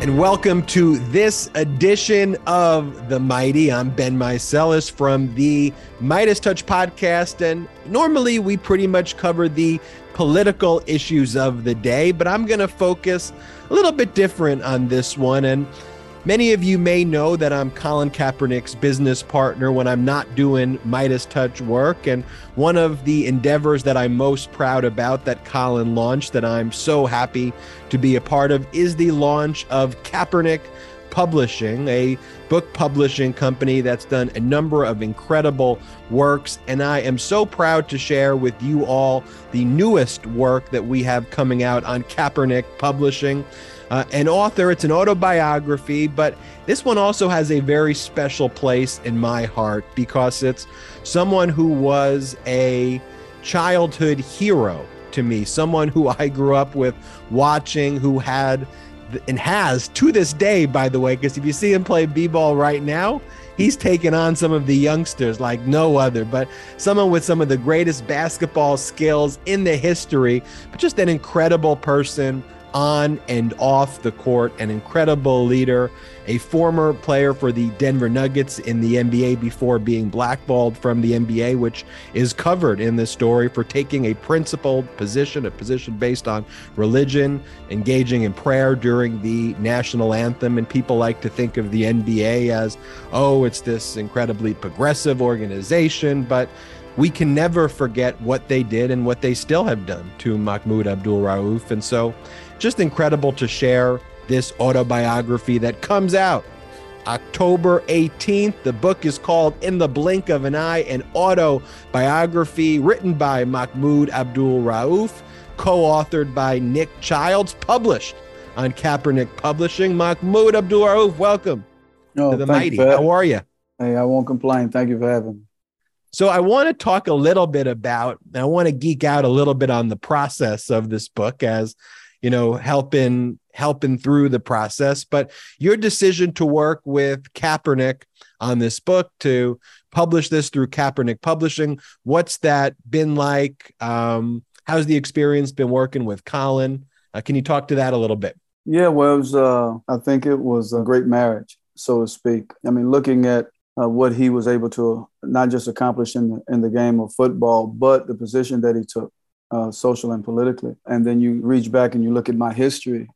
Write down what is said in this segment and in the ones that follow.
and welcome to this edition of The Mighty. I'm Ben Meiselas from the MeidasTouch podcast, and normally we pretty much cover the political issues of the day, but I'm going to focus a little bit different on this one. And Many of you may know that I'm Colin Kaepernick's business partner when I'm not doing MeidasTouch work. And one of the endeavors that I'm most proud about that Colin launched, that I'm so happy to be a part of, is the launch of Kaepernick Publishing, a book publishing company that's done a number of incredible works. And I am so proud to share with you all the newest work that we have coming out on Kaepernick Publishing uh, an author. It's an autobiography, but this one also has a very special place in my heart because it's someone who was a childhood hero to me, someone who I grew up with watching, who had and has to this day, by the way, because if you see him play b ball right now, he's taken on some of the youngsters like no other, but someone with some of the greatest basketball skills in the history, but just an incredible person on and off the court, an incredible leader, a former player for the Denver Nuggets in the NBA before being blackballed from the NBA, which is covered in this story for taking a principled position, a position based on religion, engaging in prayer during the national anthem. And people like to think of the NBA as, oh, it's this incredibly progressive organization, but we can never forget what they did and what they still have done to Mahmoud Abdul Rauf. And so just incredible to share this autobiography that comes out October 18th. The book is called In the Blink of an Eye, an autobiography written by Mahmoud Abdul Rauf, co authored by Nick Chiles, published on Kaepernick Publishing. Mahmoud Abdul Rauf, welcome oh, to the Mighty. How are you? Hey, I won't complain. Thank you for having me. So I want to talk a little bit about, I want to geek out a little bit on the process of this book as you know, helping helping through the process. But your decision to work with Kaepernick on this book to publish this through Kaepernick Publishing, what's that been like? Um, how's the experience been working with Colin? Uh, can you talk to that a little bit? Yeah, well, it was, uh, I think it was a great marriage, so to speak. I mean, looking at uh, what he was able to not just accomplish in the, in the game of football, but the position that he took uh, social and politically. And then you reach back and you look at my history,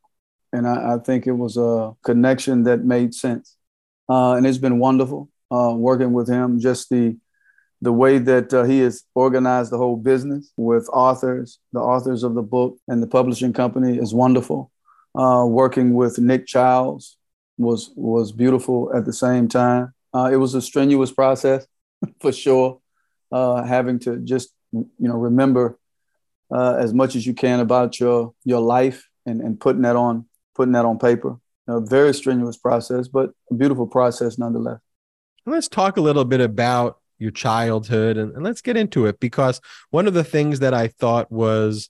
and I, I think it was a connection that made sense. Uh, and it's been wonderful uh, working with him. Just the the way that uh, he has organized the whole business with authors, the authors of the book, and the publishing company is wonderful. Uh, working with Nick Chiles was was beautiful at the same time. Uh, it was a strenuous process for sure. having to just you know remember uh, as much as you can about your your life and, and putting that on putting that on paper. A very strenuous process, but a beautiful process nonetheless. Let's talk a little bit about your childhood and, and let's get into it because one of the things that I thought was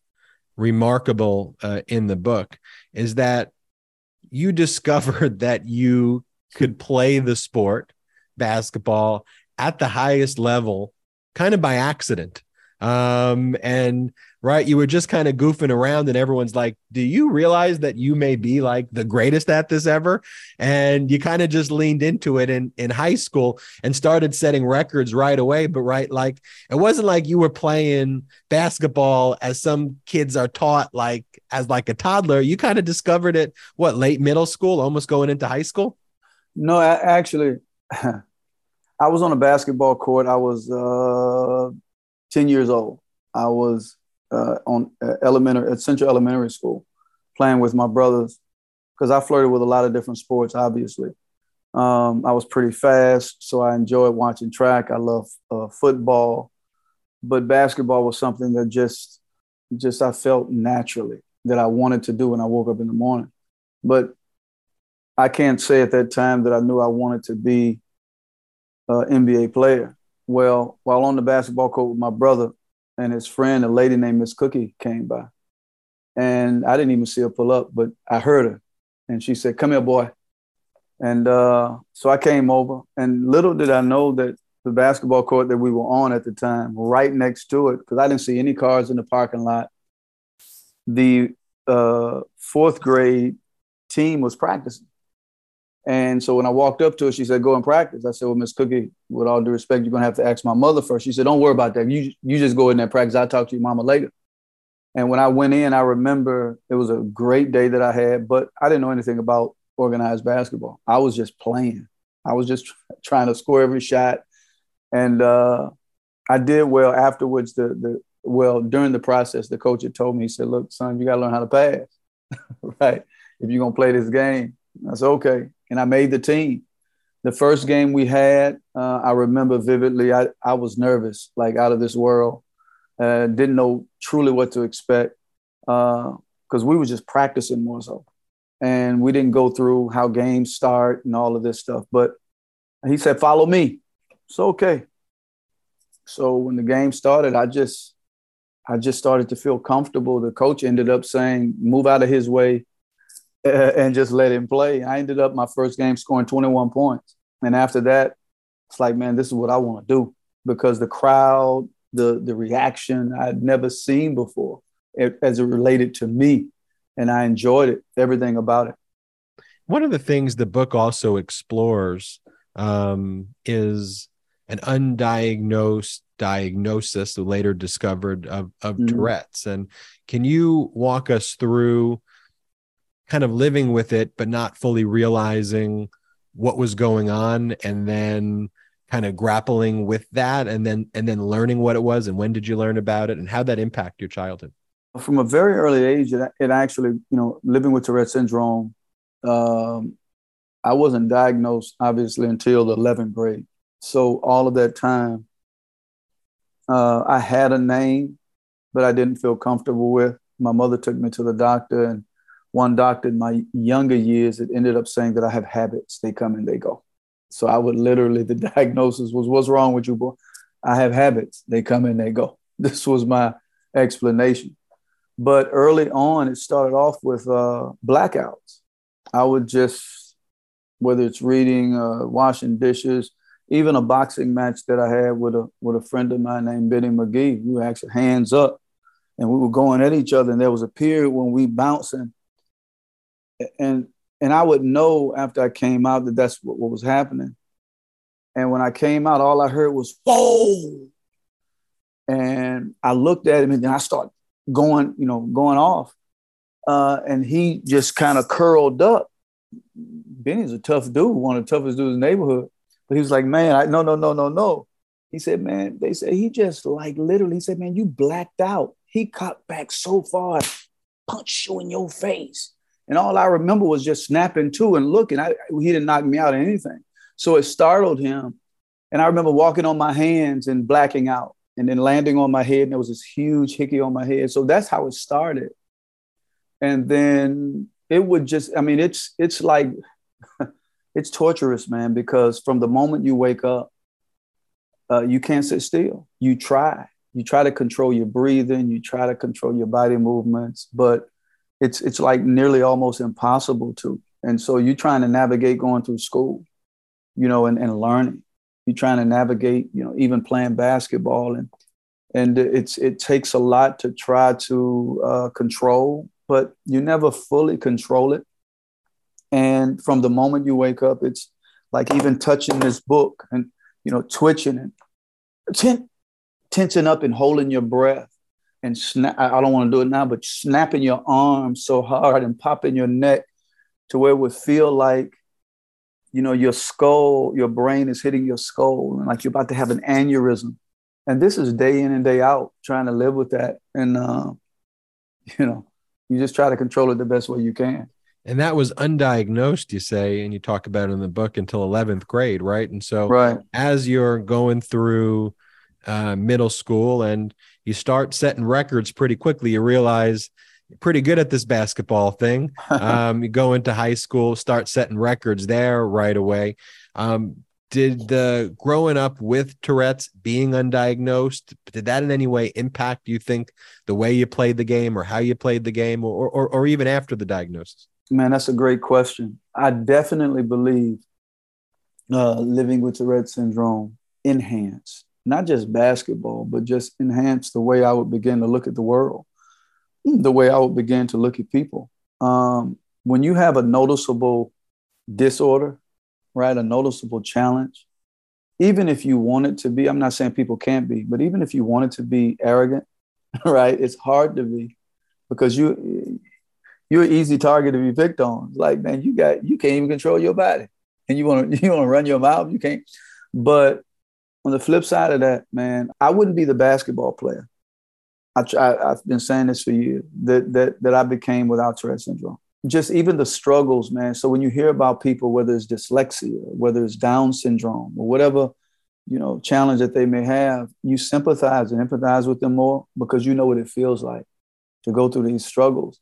remarkable uh, in the book is that you discovered that you could play the sport basketball at the highest level kind of by accident um, and right, you were just kind of goofing around, and everyone's like, "Do you realize that you may be like the greatest at this ever?" And you kind of just leaned into it in in high school and started setting records right away. But right, like it wasn't like you were playing basketball as some kids are taught, like as like a toddler. You kind of discovered it what late middle school, almost going into high school. No, actually. I was on a basketball court. I was uh, 10 years old. I was uh, on uh, elementary at Central Elementary School playing with my brothers because I flirted with a lot of different sports, obviously. Um, I was pretty fast, so I enjoyed watching track. I love uh, football, but basketball was something that just, just I felt naturally that I wanted to do when I woke up in the morning. But I can't say at that time that I knew I wanted to be an NBA player. Well, while on the basketball court with my brother and his friend, a lady named Miss Cookie came by. And I didn't even see her pull up, but I heard her. And she said, Come here, boy. And uh, so I came over, and little did I know that the basketball court that we were on at the time, right next to it, because I didn't see any cars in the parking lot. The uh, fourth grade team was practicing. And so when I walked up to her, she said, "Go and practice." I said, "Well, Miss Cookie, with all due respect, you're gonna have to ask my mother first. She said, "Don't worry about that. You you just go in there practice. I'll talk to your mama later." And when I went in, I remember it was a great day that I had, but I didn't know anything about organized basketball. I was just playing. I was just trying to score every shot, and uh, I did well afterwards. The the well during the process, the coach had told me, he said, "Look, son, you got to learn how to pass, right? If you're gonna play this game." I said, "Okay." And I made the team. The first game we had, uh, I remember vividly. I, I was nervous, like out of this world. Uh, didn't know truly what to expect because uh, we were just practicing more so, and we didn't go through how games start and all of this stuff. But he said, "Follow me." So okay. So when the game started, I just I just started to feel comfortable. The coach ended up saying, "Move out of his way." and just let him play. I ended up my first game scoring 21 points. And after that, it's like, man, this is what I want to do because the crowd, the the reaction I'd never seen before as it related to me. And I enjoyed it, everything about it. One of the things the book also explores um, is an undiagnosed diagnosis later discovered of, of mm-hmm. Tourette's. And can you walk us through kind of living with it, but not fully realizing what was going on and then kind of grappling with that and then and then learning what it was and when did you learn about it and how that impact your childhood? From a very early age it, it actually you know living with tourette syndrome um, i wasn't diagnosed obviously until the 11th grade. So all of that time uh, i had a name but i didn't feel comfortable with. My mother took me to the doctor and one doctor in my younger years it ended up saying that I have habits. They come and they go. So I would literally, the diagnosis was, what's wrong with you, boy? I have habits. They come and they go. This was my explanation. But early on, it started off with uh, blackouts. I would just, whether it's reading, uh, washing dishes, even a boxing match that I had with a with a friend of mine named Benny McGee. We were actually hands up, and we were going at each other. And there was a period when we bouncing, and and I would know after I came out that that's what, what was happening. And when I came out, all I heard was "whoa," and I looked at him, and then I started going, you know, going off. Uh, and he just kind of curled up. Benny's a tough dude, one of the toughest dudes in the neighborhood. But he was like, "Man, I, no, no, no, no, no." He said, "Man," they said he just like literally he said, "Man, you blacked out." He cut back so far, punched you in your face. And all I remember was just snapping to and looking. I, he didn't knock me out or anything. So it startled him. And I remember walking on my hands and blacking out and then landing on my head. And there was this huge hickey on my head. So that's how it started. And then it would just, I mean, it's it's like it's torturous, man, because from the moment you wake up, uh, you can't sit still. You try. You try to control your breathing, you try to control your body movements, but it's it's like nearly almost impossible to. And so you're trying to navigate going through school, you know, and, and learning. You're trying to navigate, you know, even playing basketball and and it's it takes a lot to try to uh, control, but you never fully control it. And from the moment you wake up, it's like even touching this book and you know twitching and ten- tensing up and holding your breath and snap. I don't want to do it now, but snapping your arm so hard and popping your neck to where it would feel like, you know, your skull, your brain is hitting your skull and like you're about to have an aneurysm. And this is day in and day out trying to live with that. And, uh, you know, you just try to control it the best way you can. And that was undiagnosed, you say, and you talk about it in the book until 11th grade, right? And so, right. as you're going through uh, middle school and you start setting records pretty quickly. You realize you're pretty good at this basketball thing. Um, you go into high school, start setting records there right away. Um, did the growing up with Tourette's being undiagnosed did that in any way impact you think the way you played the game or how you played the game or or, or even after the diagnosis? Man, that's a great question. I definitely believe uh, living with Tourette syndrome enhanced not just basketball, but just enhance the way I would begin to look at the world, the way I would begin to look at people. Um, when you have a noticeable disorder, right, a noticeable challenge, even if you want it to be, I'm not saying people can't be, but even if you want it to be arrogant, right, it's hard to be because you you're an easy target to be picked on. Like, man, you got you can't even control your body. And you want to you want to run your mouth, you can't. But on the flip side of that, man, I wouldn't be the basketball player. I try, I've been saying this for years that that that I became without Tourette syndrome. Just even the struggles, man. So when you hear about people, whether it's dyslexia, whether it's Down syndrome, or whatever, you know, challenge that they may have, you sympathize and empathize with them more because you know what it feels like to go through these struggles.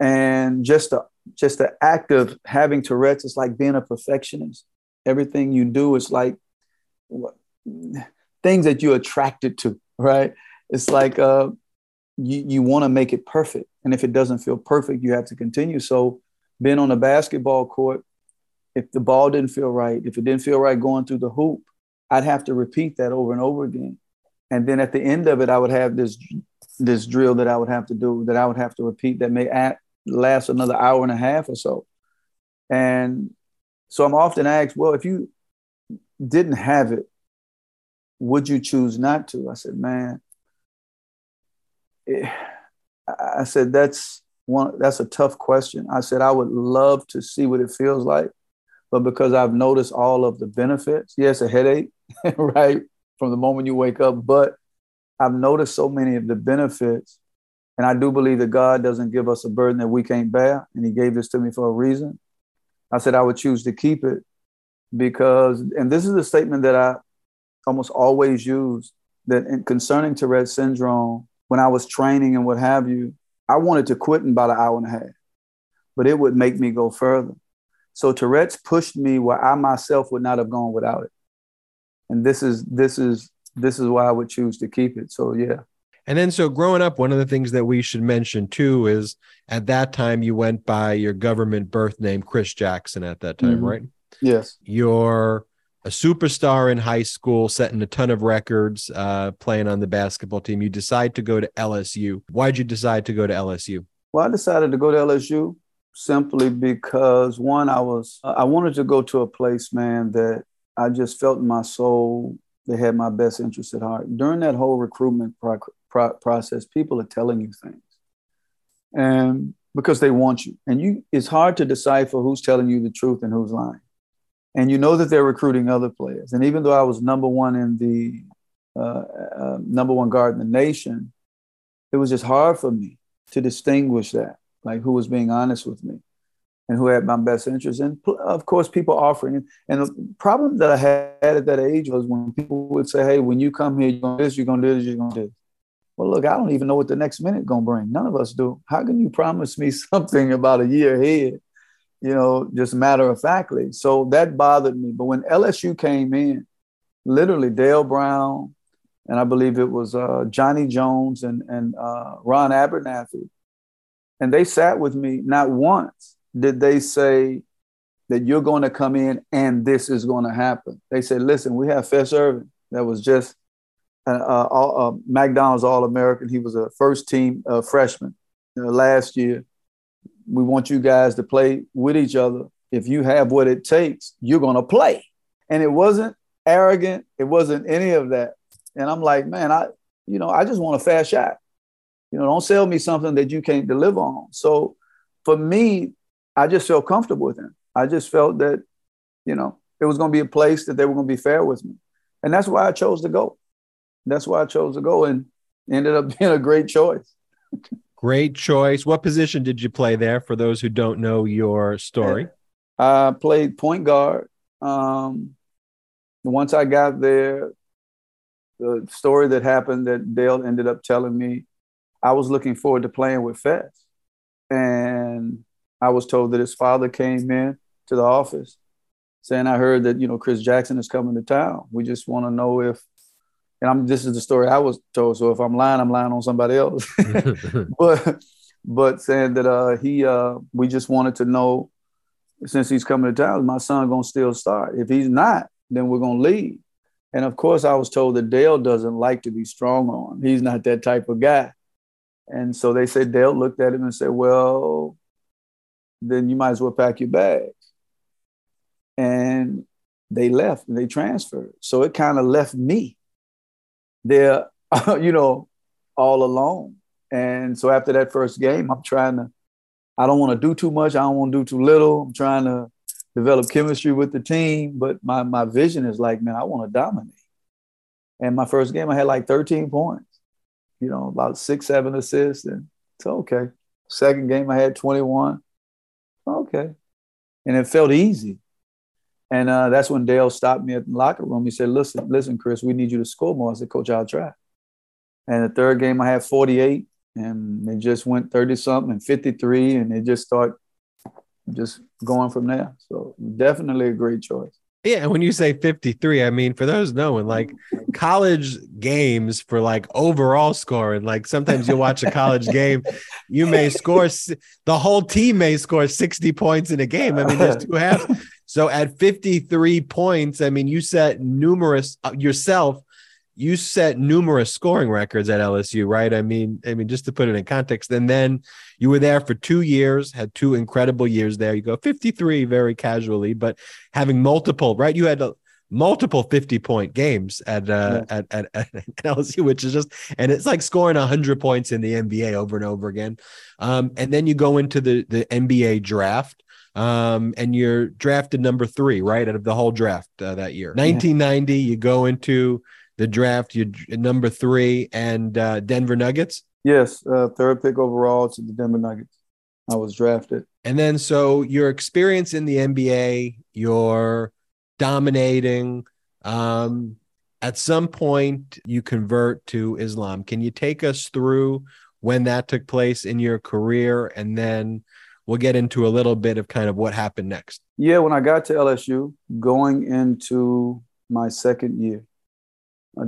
And just the just the act of having Tourette's is like being a perfectionist. Everything you do is like things that you're attracted to, right? It's like uh, you you want to make it perfect, and if it doesn't feel perfect, you have to continue. So, being on a basketball court, if the ball didn't feel right, if it didn't feel right going through the hoop, I'd have to repeat that over and over again. And then at the end of it, I would have this this drill that I would have to do that I would have to repeat that may last another hour and a half or so. And so I'm often asked, well, if you didn't have it, would you choose not to? I said, man, eh, it, I said, that's one, that's a tough question. I said, I would love to see what it feels like, but because I've noticed all of the benefits, yes, a headache, right? From the moment you wake up, but I've noticed so many of the benefits and I do believe that God doesn't give us a burden that we can't bear. And He gave this to me for a reason. I said I would choose to keep it because, and this is a statement that I almost always use that in, concerning Tourette syndrome, when I was training and what have you, I wanted to quit in about an hour and a half, but it would make me go further. So Tourette's pushed me where I myself would not have gone without it. And this is this is this is why I would choose to keep it. So yeah. And then, so growing up, one of the things that we should mention too is at that time you went by your government birth name, Chris Jackson, at that time, mm-hmm. right? Yes. You're a superstar in high school, setting a ton of records, uh, playing on the basketball team. You decide to go to LSU. Why'd you decide to go to LSU? Well, I decided to go to LSU simply because one, I was I wanted to go to a place, man, that I just felt in my soul they had my best interest at heart. During that whole recruitment pro- pro- process, people are telling you things, and because they want you, and you, it's hard to decipher who's telling you the truth and who's lying. And you know that they're recruiting other players. And even though I was number one in the uh, uh, number one guard in the nation, it was just hard for me to distinguish that, like who was being honest with me and who had my best interest. And of course, people offering. And the problem that I had at that age was when people would say, "Hey, when you come here, you're gonna do this, you're gonna do this, you're gonna do this." Well, look, I don't even know what the next minute gonna bring. None of us do. How can you promise me something about a year ahead? You know, just matter of factly. So that bothered me. But when LSU came in, literally Dale Brown, and I believe it was uh, Johnny Jones and and uh, Ron Abernathy, and they sat with me not once did they say that you're going to come in and this is going to happen. They said, listen, we have Fess that was just a, a, a McDonald's All American. He was a first team uh, freshman know, last year. We want you guys to play with each other. If you have what it takes, you're going to play. And it wasn't arrogant. It wasn't any of that. And I'm like, man, I, you know, I just want a fast shot. You know, don't sell me something that you can't deliver on. So for me, I just felt comfortable with him. I just felt that, you know, it was going to be a place that they were going to be fair with me. And that's why I chose to go. That's why I chose to go and ended up being a great choice. great choice. What position did you play there for those who don't know your story? I played point guard. Um, once I got there, the story that happened that Dale ended up telling me, I was looking forward to playing with Fess. And I was told that his father came in to the office saying, I heard that, you know, Chris Jackson is coming to town. We just want to know if, and I'm, this is the story I was told. So if I'm lying, I'm lying on somebody else. but, but saying that uh, he, uh, we just wanted to know since he's coming to town, my son going to still start. If he's not, then we're going to leave. And of course, I was told that Dale doesn't like to be strong on. He's not that type of guy. And so they said Dale looked at him and said, Well, then you might as well pack your bags. And they left and they transferred. So it kind of left me there, you know, all alone. And so after that first game, I'm trying to, I don't want to do too much. I don't want to do too little. I'm trying to develop chemistry with the team. But my, my vision is like, man, I want to dominate. And my first game, I had like 13 points, you know, about six, seven assists. And so, okay. Second game, I had 21. Okay. And it felt easy. And uh, that's when Dale stopped me at the locker room. He said, listen, listen, Chris, we need you to score more. I said, Coach, I'll try. And the third game, I had 48, and they just went 30 something and 53, and they just started just going from there. So definitely a great choice. Yeah, and when you say 53, I mean for those knowing, like college games for like overall scoring, like sometimes you'll watch a college game, you may score the whole team may score 60 points in a game. I mean, there's two halves. So at 53 points, I mean, you set numerous uh, yourself you set numerous scoring records at LSU, right? I mean, I mean, just to put it in context, and then you were there for two years, had two incredible years there. You go 53 very casually, but having multiple, right? You had a, multiple 50 point games at, uh, yeah. at, at, at LSU, which is just, and it's like scoring 100 points in the NBA over and over again. Um, and then you go into the, the NBA draft. Um, and you're drafted number three, right, out of the whole draft uh, that year. 1990, yeah. you go into the draft, you number three, and uh, Denver Nuggets. Yes, uh, third pick overall to the Denver Nuggets. I was drafted. And then, so your experience in the NBA, you're dominating. Um, at some point, you convert to Islam. Can you take us through when that took place in your career? And then we'll get into a little bit of kind of what happened next. Yeah, when I got to LSU, going into my second year,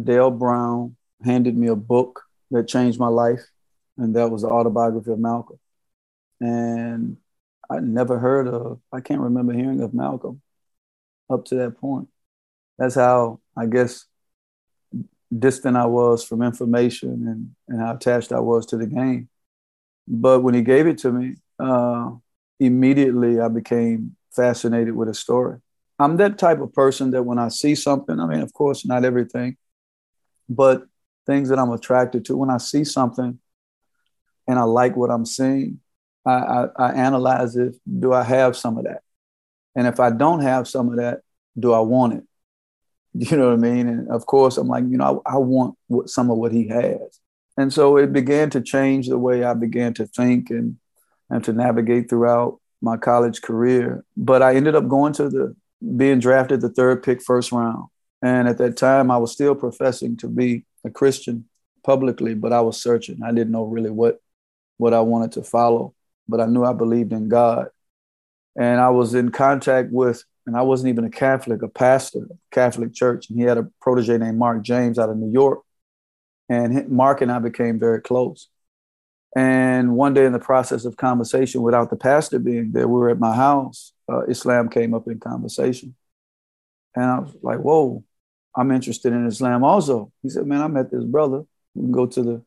Dale Brown handed me a book that changed my life, and that was the autobiography of Malcolm. And I never heard of, I can't remember hearing of Malcolm up to that point. That's how I guess distant I was from information and, and how attached I was to the game. But when he gave it to me, uh, immediately I became fascinated with his story. I'm that type of person that when I see something, I mean, of course, not everything, but things that I'm attracted to. When I see something and I like what I'm seeing, I, I, I analyze it. Do I have some of that? And if I don't have some of that, do I want it? You know what I mean? And of course, I'm like, you know, I, I want what, some of what he has. And so it began to change the way I began to think and, and to navigate throughout my college career. But I ended up going to the being drafted the third pick first round. And at that time, I was still professing to be a Christian publicly, but I was searching. I didn't know really what what I wanted to follow, but I knew I believed in God. And I was in contact with, and I wasn't even a Catholic, a pastor, Catholic church, and he had a protege named Mark James out of New York. And Mark and I became very close. And one day in the process of conversation, without the pastor being there, we were at my house. Uh, Islam came up in conversation. And I was like, whoa, I'm interested in Islam also. He said, man, I met this brother. We can go to the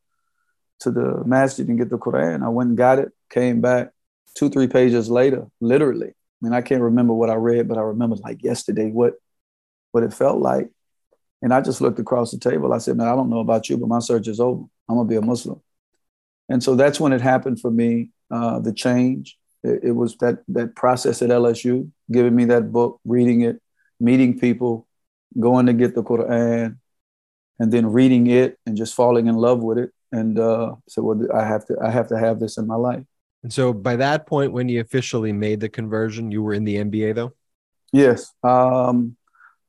to the masjid and get the Quran. I went and got it, came back two, three pages later, literally. I mean, I can't remember what I read, but I remember like yesterday what what it felt like. And I just looked across the table. I said, man, I don't know about you, but my search is over. I'm gonna be a Muslim. And so that's when it happened for me, uh, the change. It, it was that that process at LSU, giving me that book, reading it, meeting people, going to get the Quran, and then reading it and just falling in love with it. And uh, so well, I have to I have to have this in my life. And so by that point, when you officially made the conversion, you were in the NBA though. Yes. Um,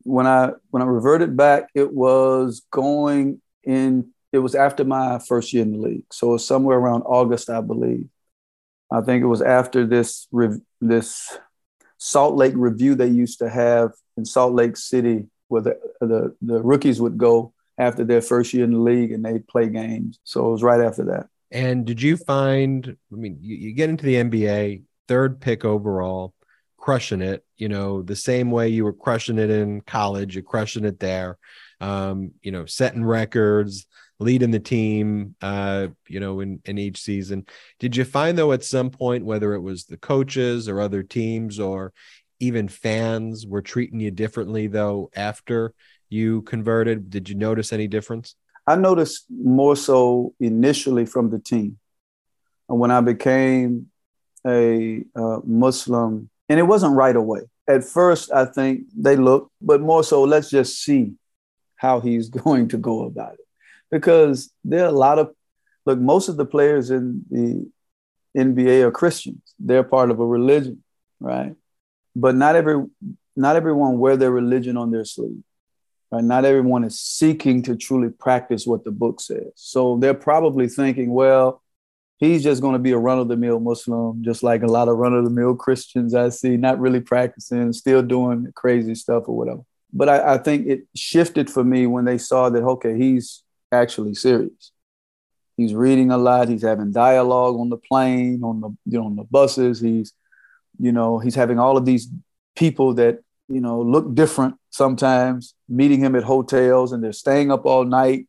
when I when I reverted back, it was going in. It was after my first year in the league, so it was somewhere around August, I believe. I think it was after this this Salt Lake review they used to have in Salt Lake City, where the, the, the rookies would go after their first year in the league and they'd play games. So it was right after that. And did you find, I mean, you, you get into the NBA, third pick overall, crushing it, you know, the same way you were crushing it in college, you're crushing it there, um, you know, setting records, leading the team, uh, you know, in, in each season. Did you find though at some point, whether it was the coaches or other teams or even fans were treating you differently though after you converted? Did you notice any difference? I noticed more so initially from the team. And When I became a uh, Muslim, and it wasn't right away. At first, I think they looked, but more so, let's just see how he's going to go about it because there are a lot of look most of the players in the nba are christians. They're part of a religion right? But not every not everyone wear their religion on their sleeve right? Not everyone is seeking to truly practice what the book says. So they're probably thinking well he's just going to be a run-of-the-mill muslim just like a lot of run-of-the-mill christians i see not really practicing still doing crazy stuff or whatever. But I, I think it shifted for me when they saw that okay he's actually serious. He's reading a lot. He's having dialogue on the plane, on the you know on the buses. He's you know he's having all of these people that you know look different sometimes meeting him at hotels and they're staying up all night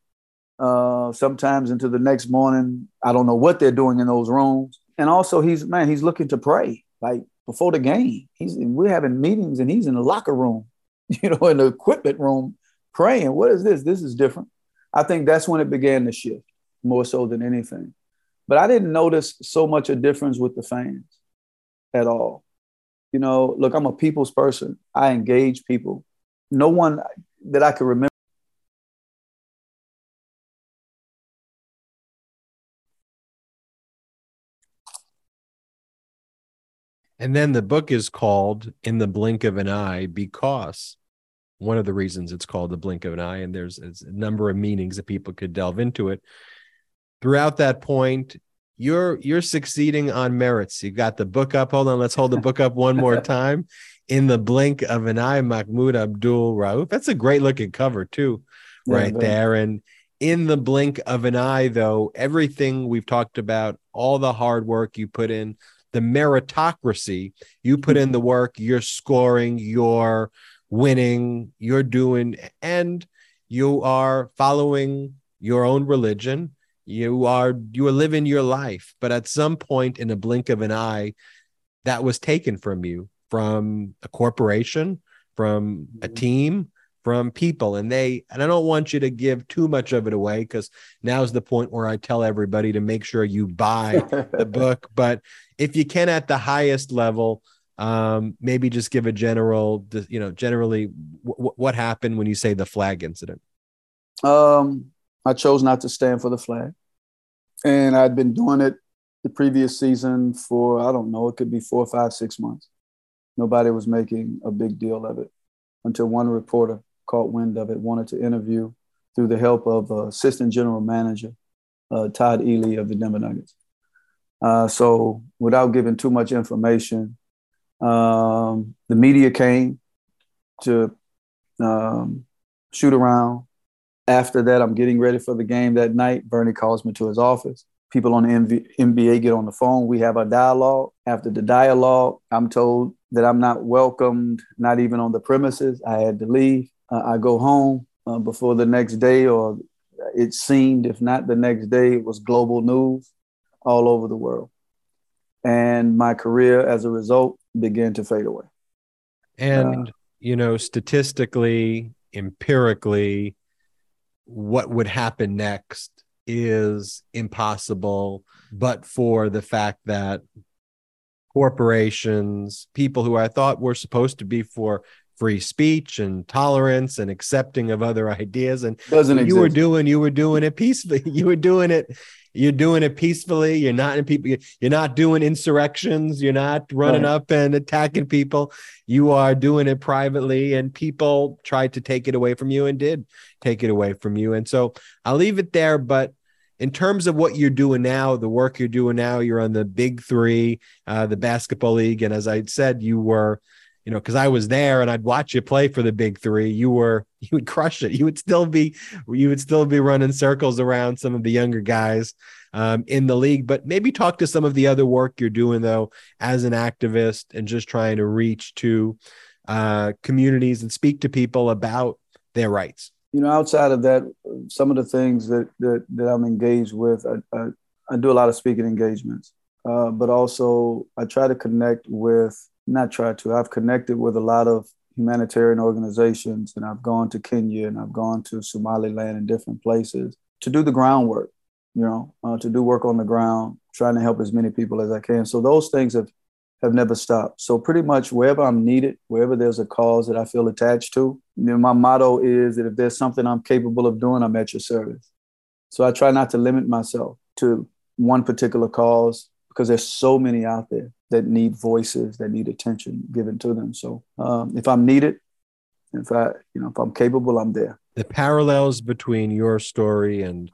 uh, sometimes into the next morning i don't know what they're doing in those rooms and also he's man he's looking to pray like before the game he's we're having meetings and he's in the locker room you know in the equipment room praying what is this this is different I think that's when it began to shift more so than anything. But I didn't notice so much a difference with the fans at all. You know, look, I'm a people's person. I engage people. No one that I can remember. And then the book is called In the Blink of an Eye because one of the reasons it's called the blink of an eye and there's, a number of meanings that people could delve into it. Throughout that point you're you're succeeding on merits. You got the book up. Hold on let's hold the book up one more time. In the blink of an eye mahmoud abdul rauf that's a great looking cover too right yeah, there. And in the blink of an eye though everything we've talked about all the hard work you put in the meritocracy you put mm-hmm. in the work you're scoring you're winning, you're doing, and you are following your own religion. You are you are living your life, but at some point in a blink of an eye, that was taken from you from a corporation, from a mm-hmm. team, from people and they and i don't want you to give too much of it away because now's the point where i tell everybody to make sure you buy the book but if you can at the highest level um, maybe just give a general, you know, generally w- what happened when you say the flag incident? Um, I chose not to stand for the flag. And I'd been doing it the previous season for, I don't know, it could be four, five, six months. Nobody was making a big deal of it until one reporter caught wind of it, wanted to interview through the help of uh, assistant general manager uh, Todd Ely of the Denver Nuggets. Uh, so, without giving too much information, um, the media came to um, shoot around. After that, I'm getting ready for the game that night. Bernie calls me to his office. People on the NBA get on the phone. We have a dialogue. After the dialogue, I'm told that I'm not welcomed, not even on the premises. I had to leave. Uh, I go home uh, before the next day, or it seemed, if not the next day, it was global news all over the world. And my career, as a result, began to fade away. And, uh, you know, statistically, empirically, what would happen next is impossible, but for the fact that corporations, people who I thought were supposed to be for free speech and tolerance and accepting of other ideas and Doesn't you exist. were doing you were doing it peacefully you were doing it you're doing it peacefully. You're not in people. You're not doing insurrections. You're not running right. up and attacking people. You are doing it privately, and people tried to take it away from you and did take it away from you. And so I'll leave it there. But in terms of what you're doing now, the work you're doing now, you're on the Big Three, uh, the basketball league, and as I said, you were you know, because I was there and I'd watch you play for the big three. You were you would crush it. You would still be you would still be running circles around some of the younger guys um, in the league. But maybe talk to some of the other work you're doing though as an activist and just trying to reach to uh, communities and speak to people about their rights. you know, outside of that, some of the things that that, that I'm engaged with, I, I, I do a lot of speaking engagements, uh, but also I try to connect with, not try to, I've connected with a lot of humanitarian organizations, and I've gone to Kenya and I've gone to Somaliland and different places to do the groundwork, you know, uh, to do work on the ground, trying to help as many people as I can. So those things have have never stopped. So pretty much wherever I'm needed, wherever there's a cause that I feel attached to, you know, my motto is that if there's something I'm capable of doing, I'm at your service. So I try not to limit myself to one particular cause because there's so many out there that need voices, that need attention given to them. So um, if I'm needed, if I, you know, if I'm capable, I'm there. The parallels between your story and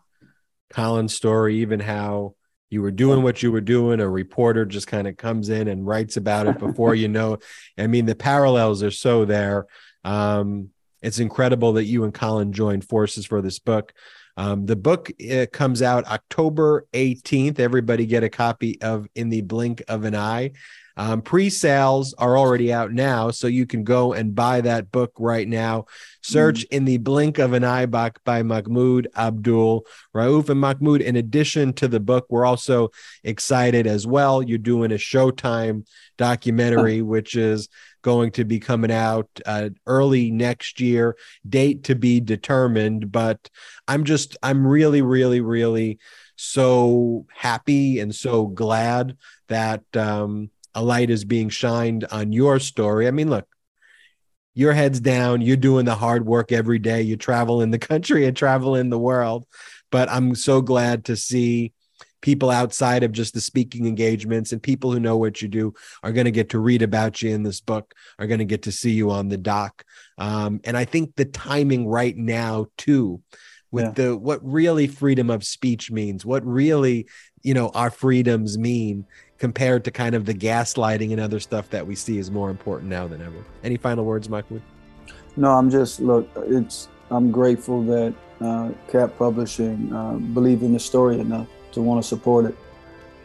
Colin's story, even how you were doing what you were doing a reporter just kind of comes in and writes about it before you know i mean the parallels are so there um, it's incredible that you and colin joined forces for this book um, the book comes out october 18th everybody get a copy of in the blink of an eye um, pre-sales are already out now, so you can go and buy that book right now. Search mm-hmm. in the blink of an eye by, by Mahmoud Abdul Rauf and Mahmoud. In addition to the book, we're also excited as well. You're doing a Showtime documentary, which is going to be coming out uh, early next year. Date to be determined, but I'm just I'm really, really, really so happy and so glad that um, a light is being shined on your story. I mean, look, your head's down, you're doing the hard work every day, you travel in the country and travel in the world. But I'm so glad to see people outside of just the speaking engagements and people who know what you do are going to get to read about you in this book, are going to get to see you on the doc. Um, and I think the timing right now, too, with yeah. the what really freedom of speech means, what really, you know, our freedoms mean compared to kind of the gaslighting and other stuff that we see is more important now than ever. Any final words, Michael? No, I'm just look. It's I'm grateful that uh, Cap Publishing uh, believed in the story enough to want to support it,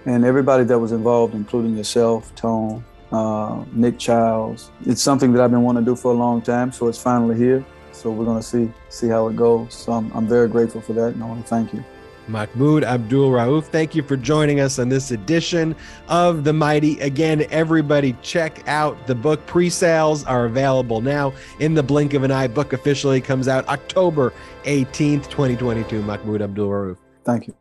and everybody that was involved, including yourself, Tone, uh, Nick Chiles. It's something that I've been wanting to do for a long time, so it's finally here. So we're gonna see see how it goes. So I'm, I'm very grateful for that, and I want to thank you. Mahmoud Abdul Rauf, thank you for joining us on this edition of The Mighty. Again, everybody check out the book. Pre sales are available now. In the blink of an eye, book officially comes out October 18th, 2022. Mahmoud Abdul Rauf. Thank you.